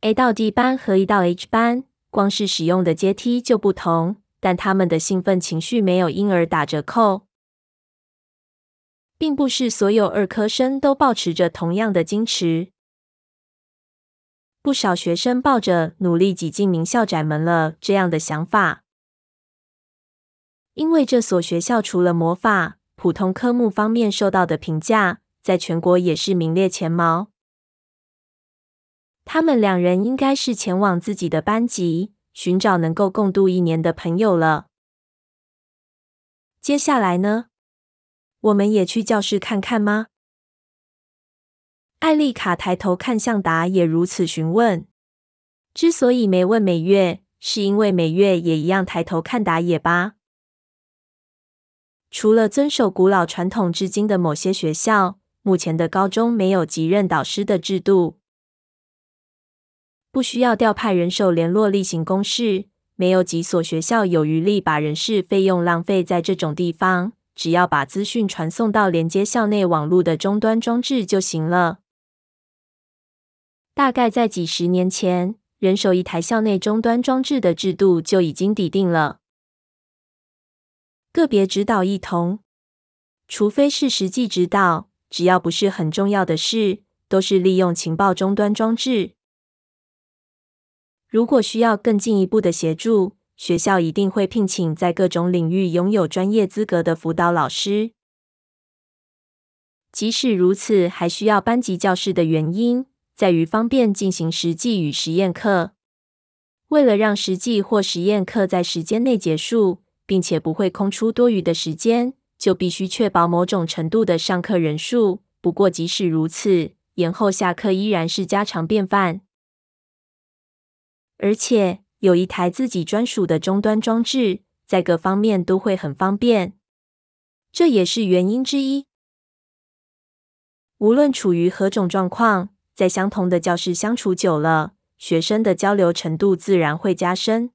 A 到 D 班和一到 H 班，光是使用的阶梯就不同，但他们的兴奋情绪没有因而打折扣。并不是所有二科生都保持着同样的矜持，不少学生抱着努力挤进名校窄门了这样的想法，因为这所学校除了魔法、普通科目方面受到的评价，在全国也是名列前茅。他们两人应该是前往自己的班级，寻找能够共度一年的朋友了。接下来呢？我们也去教室看看吗？艾丽卡抬头看向达也，如此询问。之所以没问美月，是因为美月也一样抬头看达也吧。除了遵守古老传统至今的某些学校，目前的高中没有即任导师的制度，不需要调派人手联络例行公事，没有几所学校有余力把人事费用浪费在这种地方。只要把资讯传送到连接校内网络的终端装置就行了。大概在几十年前人手一台校内终端装置的制度就已经抵定了。个别指导一同，除非是实际指导，只要不是很重要的事，都是利用情报终端装置。如果需要更进一步的协助，学校一定会聘请在各种领域拥有专业资格的辅导老师。即使如此，还需要班级教室的原因，在于方便进行实际与实验课。为了让实际或实验课在时间内结束，并且不会空出多余的时间，就必须确保某种程度的上课人数。不过，即使如此，延后下课依然是家常便饭。而且有一台自己专属的终端装置，在各方面都会很方便，这也是原因之一。无论处于何种状况，在相同的教室相处久了，学生的交流程度自然会加深。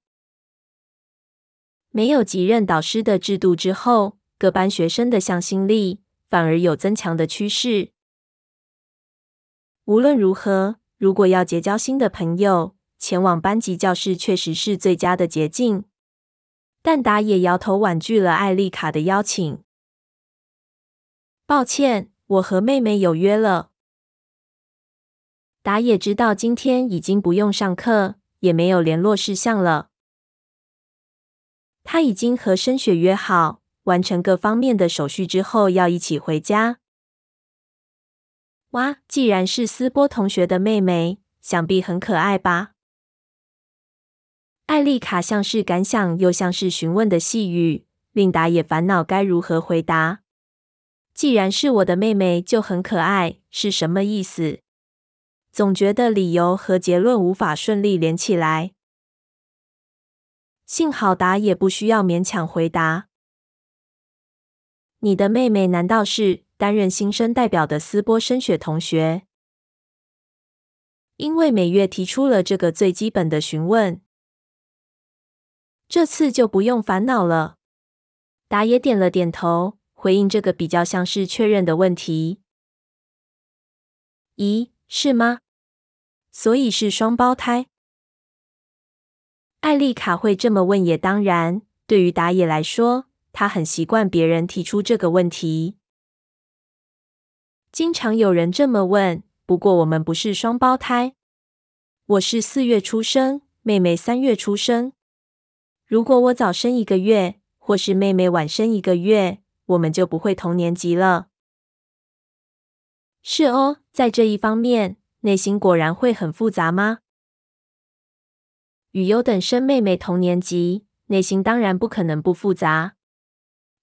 没有级任导师的制度之后，各班学生的向心力反而有增强的趋势。无论如何，如果要结交新的朋友，前往班级教室确实是最佳的捷径。但达也摇头婉拒了艾丽卡的邀请。抱歉。我和妹妹有约了。达也知道今天已经不用上课，也没有联络事项了。他已经和申雪约好，完成各方面的手续之后，要一起回家。哇，既然是斯波同学的妹妹，想必很可爱吧？艾丽卡像是感想，又像是询问的细语，令达也烦恼该如何回答。既然是我的妹妹，就很可爱，是什么意思？总觉得理由和结论无法顺利连起来。幸好达也不需要勉强回答。你的妹妹难道是担任新生代表的斯波升雪同学？因为每月提出了这个最基本的询问，这次就不用烦恼了。达也点了点头。回应这个比较像是确认的问题。咦，是吗？所以是双胞胎？艾丽卡会这么问也当然。对于打野来说，他很习惯别人提出这个问题。经常有人这么问。不过我们不是双胞胎。我是四月出生，妹妹三月出生。如果我早生一个月，或是妹妹晚生一个月。我们就不会同年级了。是哦，在这一方面，内心果然会很复杂吗？与优等生妹妹同年级，内心当然不可能不复杂。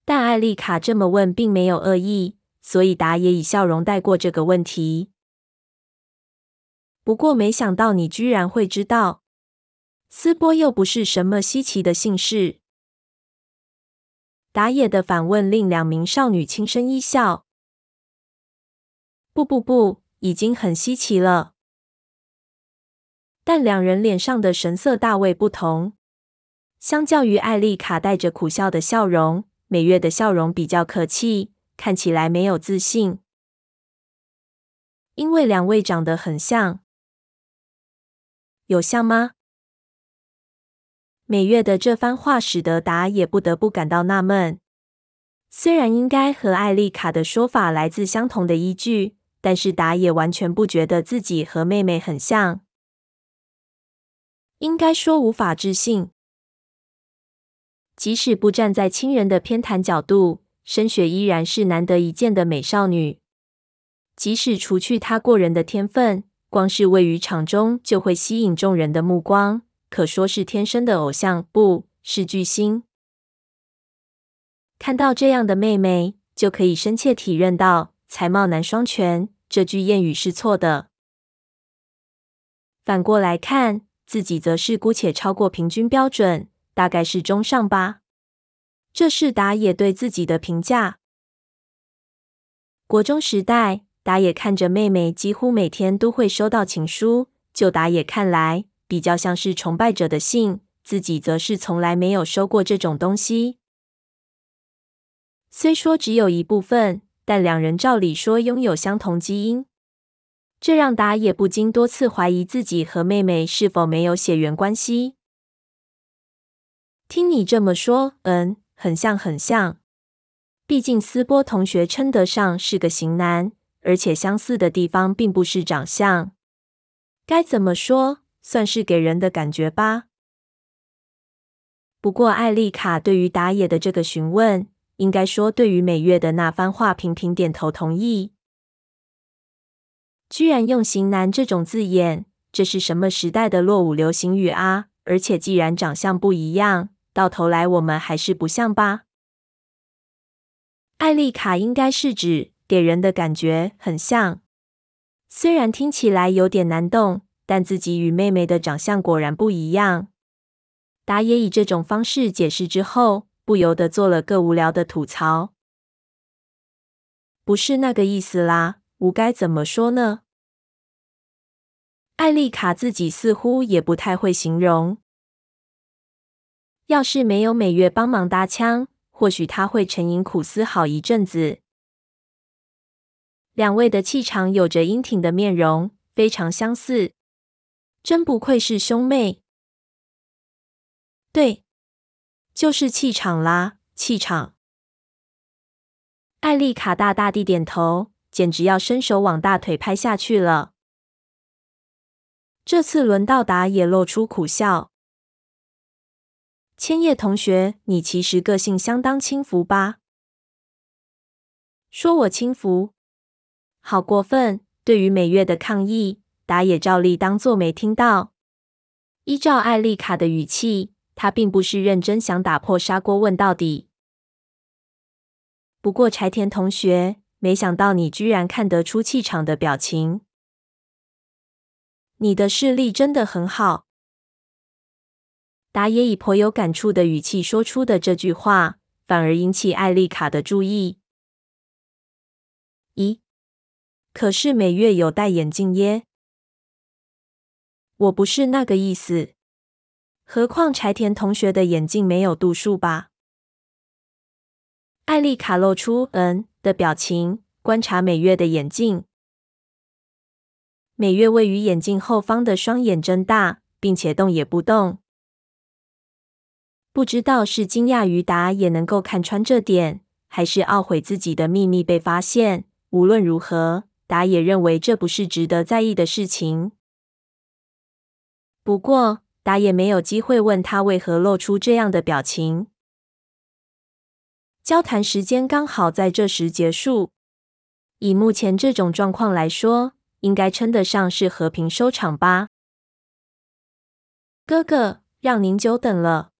但艾丽卡这么问，并没有恶意，所以达也以笑容带过这个问题。不过，没想到你居然会知道，斯波又不是什么稀奇的姓氏。打野的反问令两名少女轻声一笑。不不不，已经很稀奇了。但两人脸上的神色大为不同。相较于艾丽卡带着苦笑的笑容，美月的笑容比较客气，看起来没有自信。因为两位长得很像，有像吗？美月的这番话使得达也不得不感到纳闷。虽然应该和艾丽卡的说法来自相同的依据，但是达也完全不觉得自己和妹妹很像。应该说无法置信。即使不站在亲人的偏袒角度，深雪依然是难得一见的美少女。即使除去她过人的天分，光是位于场中就会吸引众人的目光。可说是天生的偶像，不是巨星。看到这样的妹妹，就可以深切体认到“才貌难双全”这句谚语是错的。反过来看，自己则是姑且超过平均标准，大概是中上吧。这是打野对自己的评价。国中时代，打野看着妹妹几乎每天都会收到情书，就打野看来。比较像是崇拜者的信，自己则是从来没有收过这种东西。虽说只有一部分，但两人照理说拥有相同基因。这让达也不禁多次怀疑自己和妹妹是否没有血缘关系。听你这么说，嗯，很像，很像。毕竟斯波同学称得上是个型男，而且相似的地方并不是长相，该怎么说，算是给人的感觉吧。不过艾丽卡对于打野的这个询问，应该说对于美月的那番话频频点头同意。居然用“型男”这种字眼，这是什么时代的落伍流行语啊？而且既然长相不一样，到头来我们还是不像吧？艾丽卡应该是指给人的感觉很像，虽然听起来有点难懂，但自己与妹妹的长相果然不一样。打野以这种方式解释之后，不由得做了个无聊的吐槽：“不是那个意思啦，我该怎么说呢？”艾丽卡自己似乎也不太会形容。要是没有美月帮忙搭腔，或许他会沉吟苦思好一阵子。两位的气场有着英挺的面容，非常相似，真不愧是兄妹。对，就是气场啦，气场。艾丽卡大大地点头，简直要伸手往大腿拍下去了。这次轮到达也露出苦笑。千叶同学，你其实个性相当轻浮吧？说我轻浮，好过分！对于美月的抗议，打野照例当作没听到。依照艾丽卡的语气，他并不是认真想打破砂锅问到底。不过柴田同学，没想到你居然看得出气场的表情。你的视力真的很好。打野以颇有感触的语气说出的这句话，反而引起艾丽卡的注意。咦？可是美月有戴眼镜耶。我不是那个意思。何况柴田同学的眼镜没有度数吧？艾丽卡露出“嗯”的表情，观察美月的眼镜。美月位于眼镜后方的双眼睁大，并且动也不动。不知道是惊讶于达也能够看穿这点，还是懊悔自己的秘密被发现。无论如何，达也认为这不是值得在意的事情。不过，达也没有机会问他为何露出这样的表情。交谈时间刚好在这时结束。以目前这种状况来说，应该称得上是和平收场吧。哥哥，让您久等了。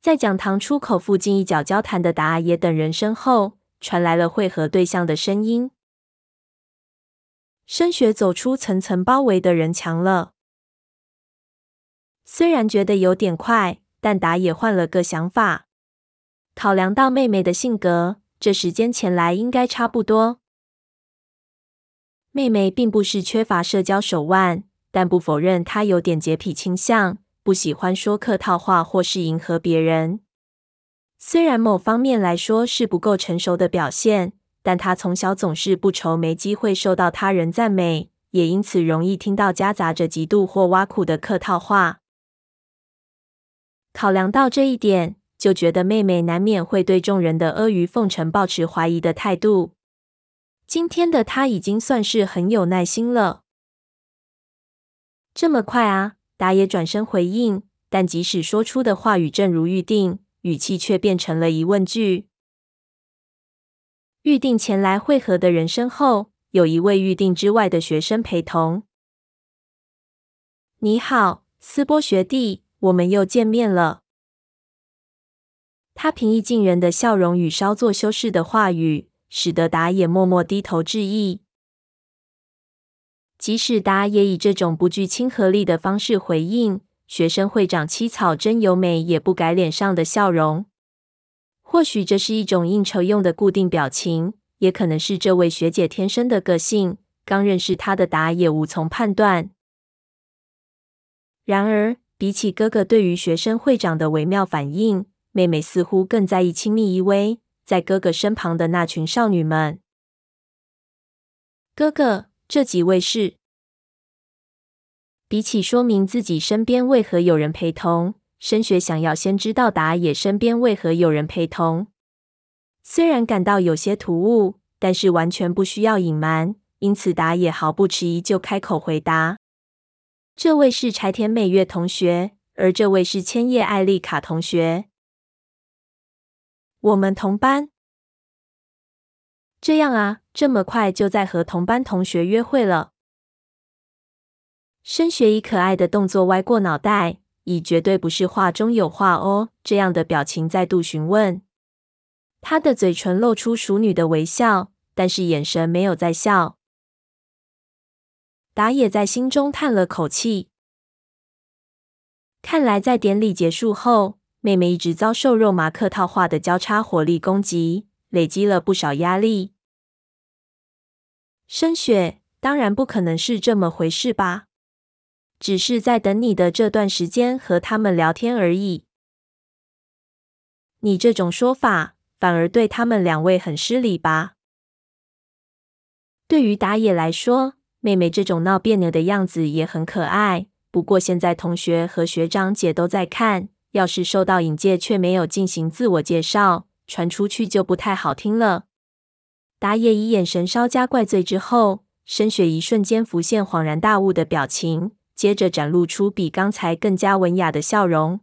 在讲堂出口附近一角交谈的达也等人身后，传来了会合对象的声音。深雪走出层层包围的人墙了。虽然觉得有点快，但达也换了个想法。考量到妹妹的性格，这时间前来应该差不多。妹妹并不是缺乏社交手腕，但不否认她有点洁癖倾向，不喜欢说客套话或是迎合别人。虽然某方面来说是不够成熟的表现，但她从小总是不愁没机会受到他人赞美，也因此容易听到夹杂着嫉妒或挖苦的客套话。考量到这一点，就觉得妹妹难免会对众人的阿谀奉承保持怀疑的态度。今天的他已经算是很有耐心了。这么快啊！打野转身回应，但即使说出的话语正如预定，语气却变成了疑问句。预定前来会合的人身后，有一位预定之外的学生陪同。你好，斯波学弟，我们又见面了。他平易近人的笑容与稍作修饰的话语。使得达也默默低头致意。即使达也以这种不具亲和力的方式回应，学生会长七草真由美也不改脸上的笑容。或许这是一种应酬用的固定表情，也可能是这位学姐天生的个性。刚认识她的达也无从判断。然而，比起哥哥对于学生会长的微妙反应，妹妹似乎更在意亲密依偎。在哥哥身旁的那群少女们，哥哥，这几位是？比起说明自己身边为何有人陪同，升学想要先知道打野身边为何有人陪同。虽然感到有些突兀，但是完全不需要隐瞒，因此打野毫不迟疑就开口回答：“这位是柴田美月同学，而这位是千叶艾丽卡同学，我们同班。”这样啊，这么快就在和同班同学约会了。升学以可爱的动作歪过脑袋，以绝对不是话中有话哦这样的表情再度询问。他的嘴唇露出熟女的微笑，但是眼神没有在笑。打野在心中叹了口气，看来在典礼结束后，妹妹一直遭受肉麻客套话的交叉火力攻击，累积了不少压力。深雪当然不可能是这么回事吧。只是在等你的这段时间和他们聊天而已。你这种说法反而对他们两位很失礼吧？对于打野来说，妹妹这种闹别扭的样子也很可爱。不过现在同学和学长姐都在看，要是受到引荐却没有进行自我介绍，传出去就不太好听了。打野以眼神稍加怪罪之后，深雪一瞬间浮现恍然大悟的表情。接着展露出比刚才更加文雅的笑容。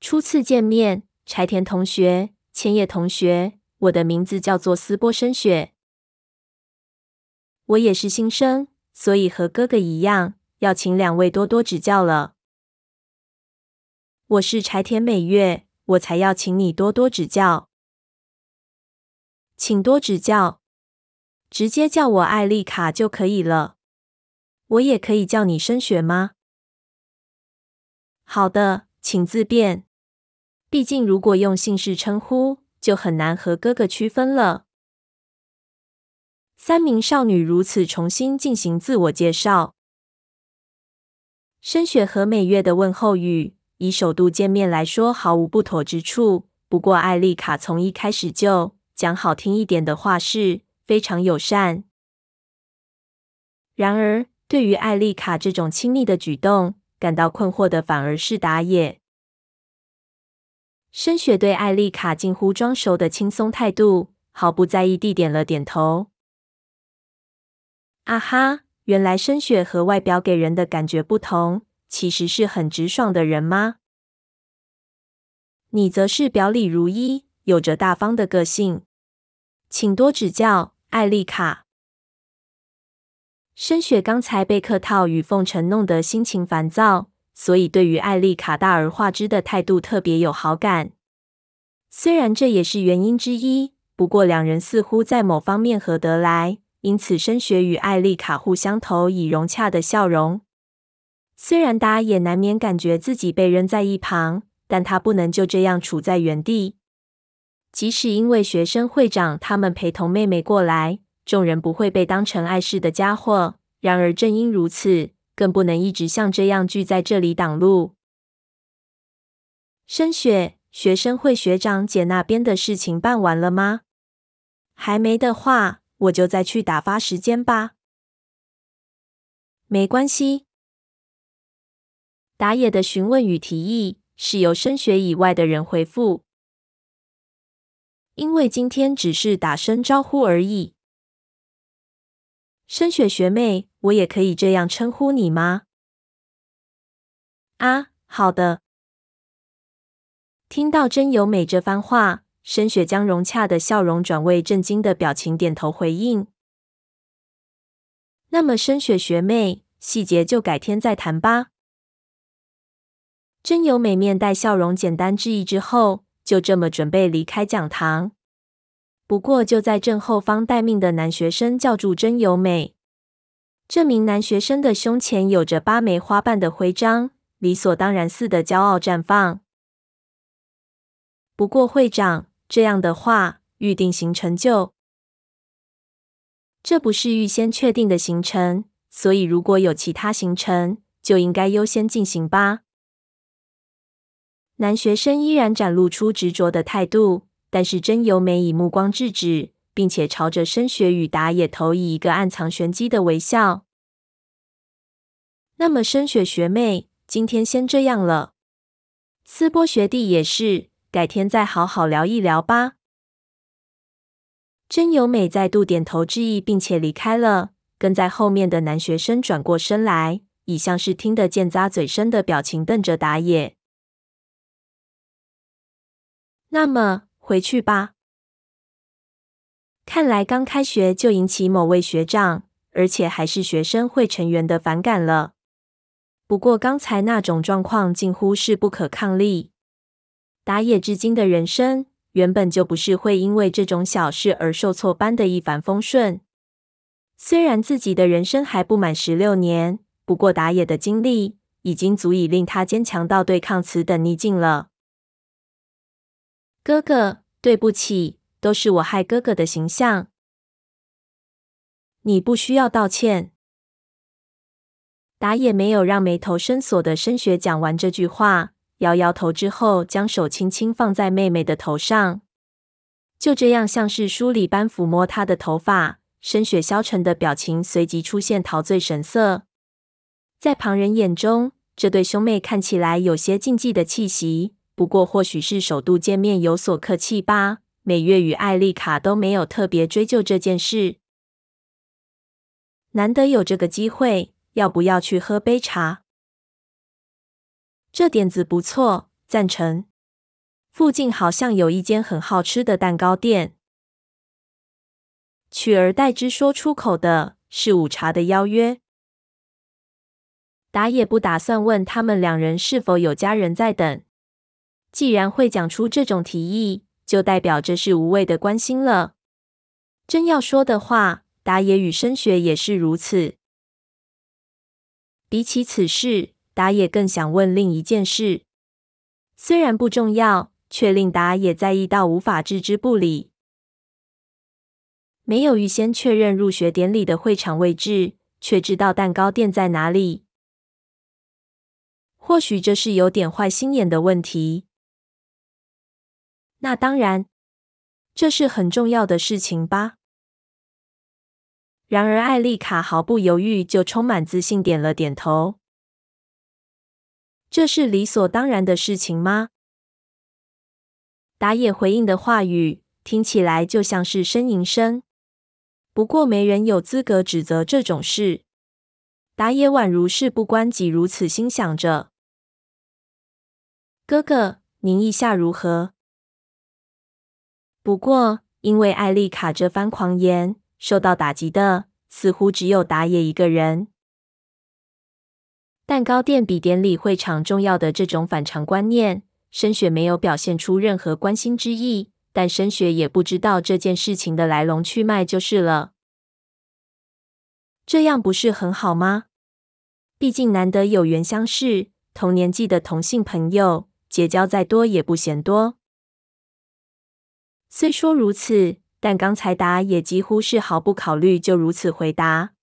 初次见面，柴田同学、千叶同学，我的名字叫做斯波深雪。我也是新生，所以和哥哥一样，要请两位多多指教了。我是柴田美月，我才要请你多多指教，请多指教，直接叫我艾丽卡就可以了。我也可以叫你升学吗？好的，请自便。毕竟如果用姓氏称呼，就很难和哥哥区分了。三名少女如此重新进行自我介绍。深雪和美月的问候语，以首度见面来说毫无不妥之处。不过艾丽卡从一开始就讲好听一点的话，是非常友善。然而。对于艾丽卡这种亲密的举动，感到困惑的反而是打野。深雪对艾丽卡近乎装熟的轻松态度毫不在意地点了点头。啊哈，原来深雪和外表给人的感觉不同，其实是很直爽的人吗？你则是表里如一，有着大方的个性，请多指教，艾丽卡。深雪刚才被客套与奉承弄得心情烦躁，所以对于艾丽卡大而化之的态度特别有好感。虽然这也是原因之一，不过两人似乎在某方面合得来，因此深雪与艾丽卡互相投以融洽的笑容。虽然达也难免感觉自己被扔在一旁，但他不能就这样处在原地。即使因为学生会长他们陪同妹妹过来。众人不会被当成碍事的家伙。然而，正因如此，更不能一直像这样聚在这里挡路。深雪，学生会学长姐那边的事情办完了吗？还没的话，我就再去打发时间吧。没关系。打野的询问与提议是由深雪以外的人回复，因为今天只是打声招呼而已。深雪学妹，我也可以这样称呼你吗？啊，好的。听到真由美这番话，深雪将融洽的笑容转为震惊的表情，点头回应。那么，深雪学妹，细节就改天再谈吧。真由美面带笑容，简单致意之后，就这么准备离开讲堂。不过，就在正后方待命的男学生叫住真由美。这名男学生的胸前有着八枚花瓣的徽章，理所当然似的骄傲绽放。不过，会长这样的话，预定行程就这不是预先确定的行程，所以如果有其他行程，就应该优先进行吧。男学生依然展露出执着的态度。但是真由美以目光制止，并且朝着升学与打野投以一个暗藏玄机的微笑。那么，升学学妹，今天先这样了。斯波学弟也是，改天再好好聊一聊吧。真由美再度点头致意，并且离开了。跟在后面的男学生转过身来，以像是听得见咂嘴声的表情瞪着打野。那么，回去吧。看来刚开学就引起某位学长，而且还是学生会成员的反感了。不过刚才那种状况近乎是不可抗力。打野至今的人生原本就不是会因为这种小事而受挫般的一帆风顺。虽然自己的人生还不满十六年，不过打野的经历已经足以令他坚强到对抗此等逆境了。哥哥，对不起，都是我害哥哥的形象。你不需要道歉。打野没有让眉头深锁的深雪讲完这句话，摇摇头之后，将手轻轻放在妹妹的头上，就这样像是梳理般抚摸她的头发。深雪消沉的表情随即出现陶醉神色，在旁人眼中，这对兄妹看起来有些禁忌的气息。不过，或许是首度见面有所客气吧。美月与艾丽卡都没有特别追究这件事。难得有这个机会。要不要去喝杯茶？这点子不错，赞成。附近好像有一间很好吃的蛋糕店。取而代之说出口的是午茶的邀约。打野不打算问他们两人是否有家人在等。既然会讲出这种提议，就代表这是无谓的关心了。真要说的话，打野与升学也是如此。比起此事，打野更想问另一件事，虽然不重要，却令打野在意到无法置之不理。没有预先确认入学典礼的会场位置，却知道蛋糕店在哪里。或许这是有点坏心眼的问题。那当然，这是很重要的事情吧。然而，艾丽卡毫不犹豫，就充满自信点了点头。这是理所当然的事情吗？打野回应的话语听起来就像是呻吟声。不过，没人有资格指责这种事。打野宛如事不关己，如此心想着。哥哥，您意下如何？不过，因为艾丽卡这番狂言。受到打击的似乎只有打野一个人。蛋糕店比典礼会场重要的这种反常观念，深雪没有表现出任何关心之意，但深雪也不知道这件事情的来龙去脉就是了。这样不是很好吗？毕竟难得有缘相识，同年纪的同性朋友结交再多也不嫌多。虽说如此。但刚才答也几乎是毫不考虑就如此回答。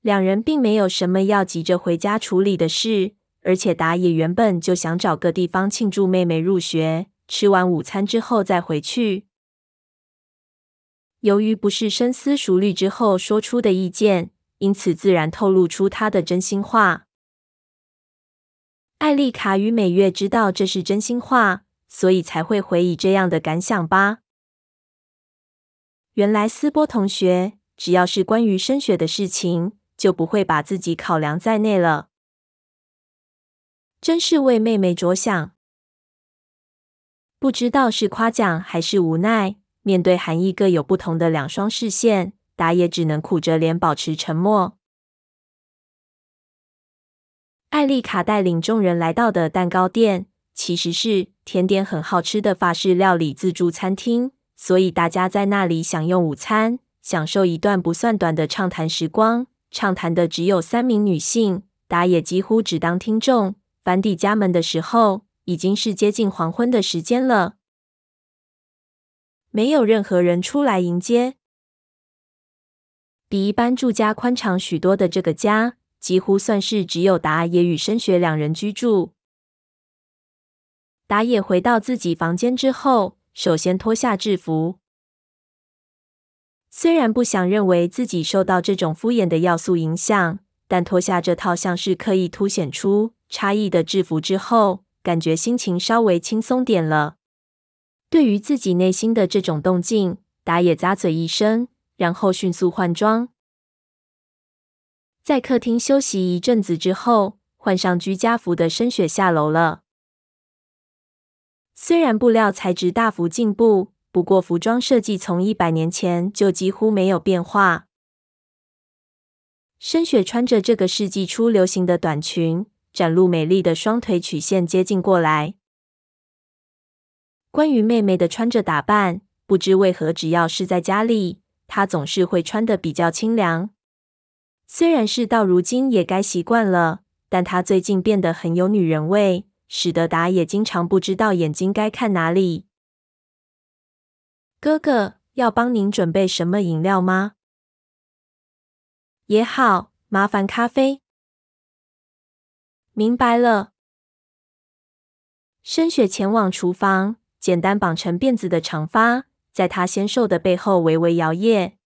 两人并没有什么要急着回家处理的事，而且答也原本就想找个地方庆祝妹妹入学，吃完午餐之后再回去。由于不是深思熟虑之后说出的意见，因此自然透露出他的真心话。艾丽卡与美月知道这是真心话，所以才会回以这样的感想吧。原来斯波同学，只要是关于升学的事情，就不会把自己考量在内了。真是为妹妹着想。不知道是夸奖还是无奈，面对含义各有不同的两双视线，打野只能苦着脸保持沉默。艾丽卡带领众人来到的蛋糕店，其实是甜点很好吃的法式料理自助餐厅。所以大家在那里享用午餐，享受一段不算短的畅谈时光。畅谈的只有三名女性，打野几乎只当听众。返抵家门的时候，已经是接近黄昏的时间了。没有任何人出来迎接。比一般住家宽敞许多的这个家，几乎算是只有打野与深雪两人居住。打野回到自己房间之后。首先脱下制服，虽然不想认为自己受到这种敷衍的要素影响，但脱下这套像是刻意凸显出差异的制服之后，感觉心情稍微轻松点了。对于自己内心的这种动静，打野咂嘴一声，然后迅速换装。在客厅休息一阵子之后，换上居家服的深雪下楼了。虽然布料材质大幅进步，不过服装设计从一百年前就几乎没有变化。深雪穿着这个世纪初流行的短裙，展露美丽的双腿曲线，接近过来。关于妹妹的穿着打扮，不知为何，只要是在家里，她总是会穿的比较清凉。虽然事到如今也该习惯了，但她最近变得很有女人味，使得达也经常不知道眼睛该看哪里。哥哥，要帮您准备什么饮料吗？也好，麻烦咖啡。明白了。深雪前往厨房。简单绑成辫子的长发，在她纤瘦的背后微微摇曳。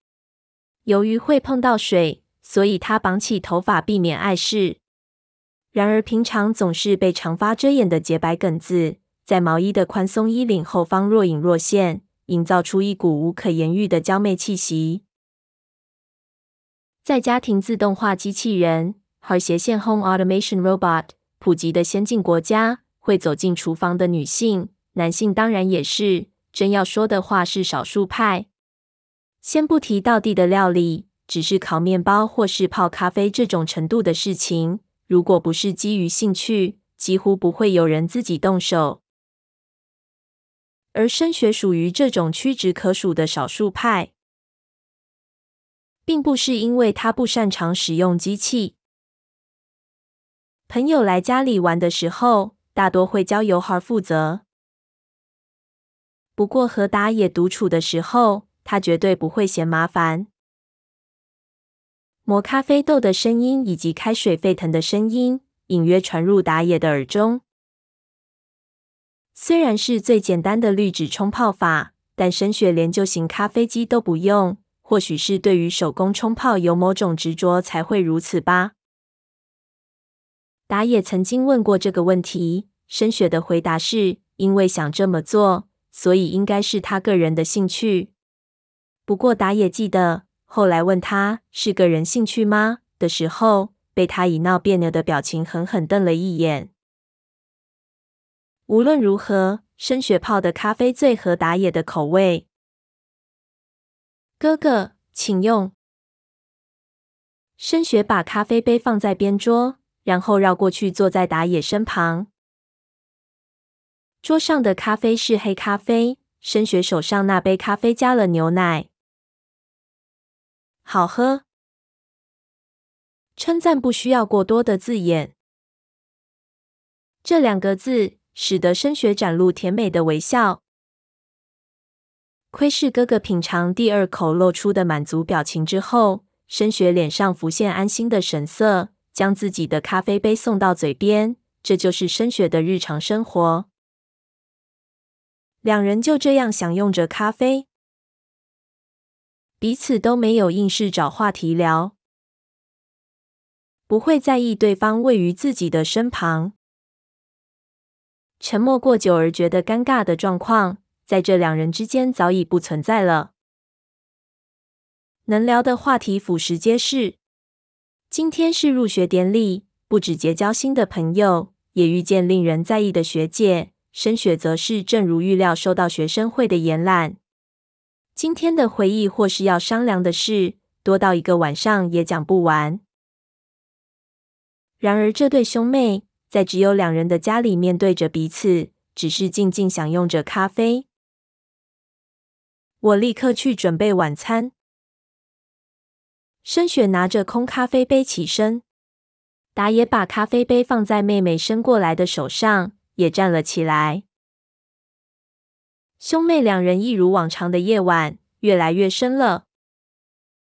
由于会碰到水，所以她绑起头发，避免碍事。然而，平常总是被长发遮掩的洁白梗子，在毛衣的宽松衣领后方若隐若现，营造出一股无可言喻的娇媚气息。在家庭自动化机器人和斜线 Home Automation Robot 普及的先进国家，会走进厨房的女性。男性当然也是，真要说的话是少数派。先不提道地的料理，只是烤面包或是泡咖啡这种程度的事情，如果不是基于兴趣，几乎不会有人自己动手。而升学属于这种屈指可数的少数派，并不是因为他不擅长使用机器。朋友来家里玩的时候，大多会交由孩负责。不过和打野独处的时候，他绝对不会嫌麻烦。磨咖啡豆的声音以及开水沸腾的声音，隐约传入打野的耳中。虽然是最简单的滤纸冲泡法，但深雪连旧型咖啡机都不用，或许是对于手工冲泡有某种执着，才会如此吧。打野曾经问过这个问题，深雪的回答是因为想这么做。所以应该是他个人的兴趣。不过打野记得后来问他是个人兴趣吗的时候，被他以闹别扭的表情狠狠瞪了一眼。无论如何，深雪泡的咖啡最合打野的口味。哥哥，请用。深雪把咖啡杯放在边桌，然后绕过去坐在打野身旁。桌上的咖啡是黑咖啡，深雪手上那杯咖啡加了牛奶，好喝。称赞不需要过多的字眼，这两个字使得深雪展露甜美的微笑。窥视哥哥品尝第二口露出的满足表情之后，深雪脸上浮现安心的神色，将自己的咖啡杯送到嘴边。这就是深雪的日常生活。两人就这样享用着咖啡，彼此都没有硬是找话题聊，不会在意对方位于自己的身旁。沉默过久而觉得尴尬的状况，在这两人之间早已不存在了。能聊的话题俯拾皆是。今天是入学典礼，不止结交新的朋友，也遇见令人在意的学姐。深雪则是正如预料，受到学生会的延揽。今天的回忆或是要商量的事，多到一个晚上也讲不完。然而，这对兄妹在只有两人的家里，面对着彼此，只是静静享用着咖啡。我立刻去准备晚餐。深雪拿着空咖啡杯起身，打野把咖啡杯放在妹妹伸过来的手上。也站了起来。兄妹两人一如往常的夜晚，越来越深了。